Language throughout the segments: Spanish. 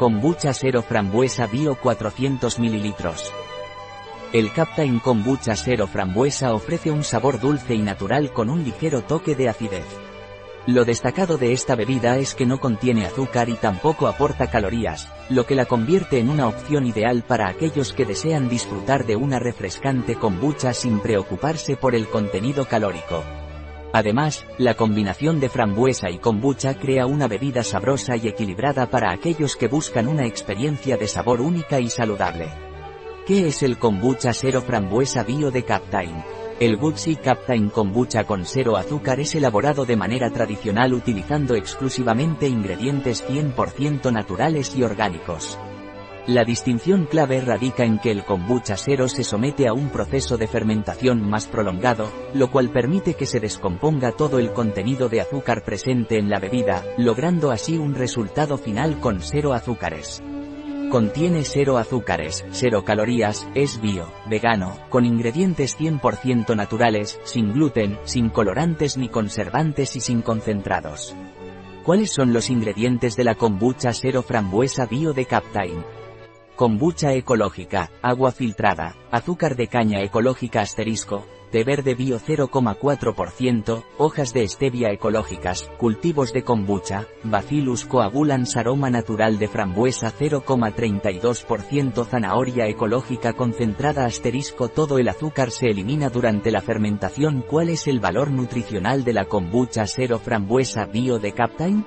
Kombucha Cero Frambuesa Bio 400 ml. El Captain Kombucha Cero Frambuesa ofrece un sabor dulce y natural con un ligero toque de acidez. Lo destacado de esta bebida es que no contiene azúcar y tampoco aporta calorías, lo que la convierte en una opción ideal para aquellos que desean disfrutar de una refrescante kombucha sin preocuparse por el contenido calórico. Además, la combinación de frambuesa y kombucha crea una bebida sabrosa y equilibrada para aquellos que buscan una experiencia de sabor única y saludable. ¿Qué es el kombucha cero frambuesa bio de Captain? El Gutsi Captain Kombucha con cero azúcar es elaborado de manera tradicional utilizando exclusivamente ingredientes 100% naturales y orgánicos. La distinción clave radica en que el kombucha cero se somete a un proceso de fermentación más prolongado, lo cual permite que se descomponga todo el contenido de azúcar presente en la bebida, logrando así un resultado final con cero azúcares. Contiene cero azúcares, cero calorías, es bio, vegano, con ingredientes 100% naturales, sin gluten, sin colorantes ni conservantes y sin concentrados. ¿Cuáles son los ingredientes de la kombucha cero frambuesa bio de Captain? Kombucha ecológica, agua filtrada, azúcar de caña ecológica asterisco, té verde bio 0,4%, hojas de stevia ecológicas, cultivos de kombucha, Bacillus coagulans aroma natural de frambuesa 0,32% zanahoria ecológica concentrada asterisco Todo el azúcar se elimina durante la fermentación ¿Cuál es el valor nutricional de la kombucha cero frambuesa bio de Captain?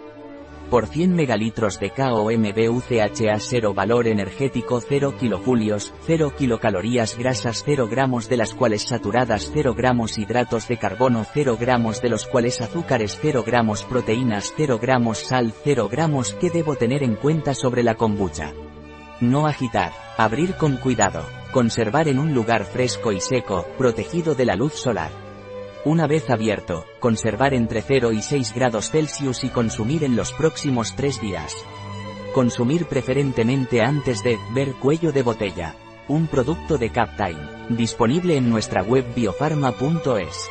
Por 100 megalitros de KOMBUCHA 0 valor energético 0 kilojulios, 0 kilocalorías grasas 0 gramos de las cuales saturadas 0 gramos hidratos de carbono 0 gramos de los cuales azúcares 0 gramos proteínas 0 gramos sal 0 gramos ¿Qué debo tener en cuenta sobre la kombucha? No agitar, abrir con cuidado, conservar en un lugar fresco y seco, protegido de la luz solar. Una vez abierto, conservar entre 0 y 6 grados Celsius y consumir en los próximos 3 días. Consumir preferentemente antes de ver cuello de botella. Un producto de Captime, disponible en nuestra web biofarma.es.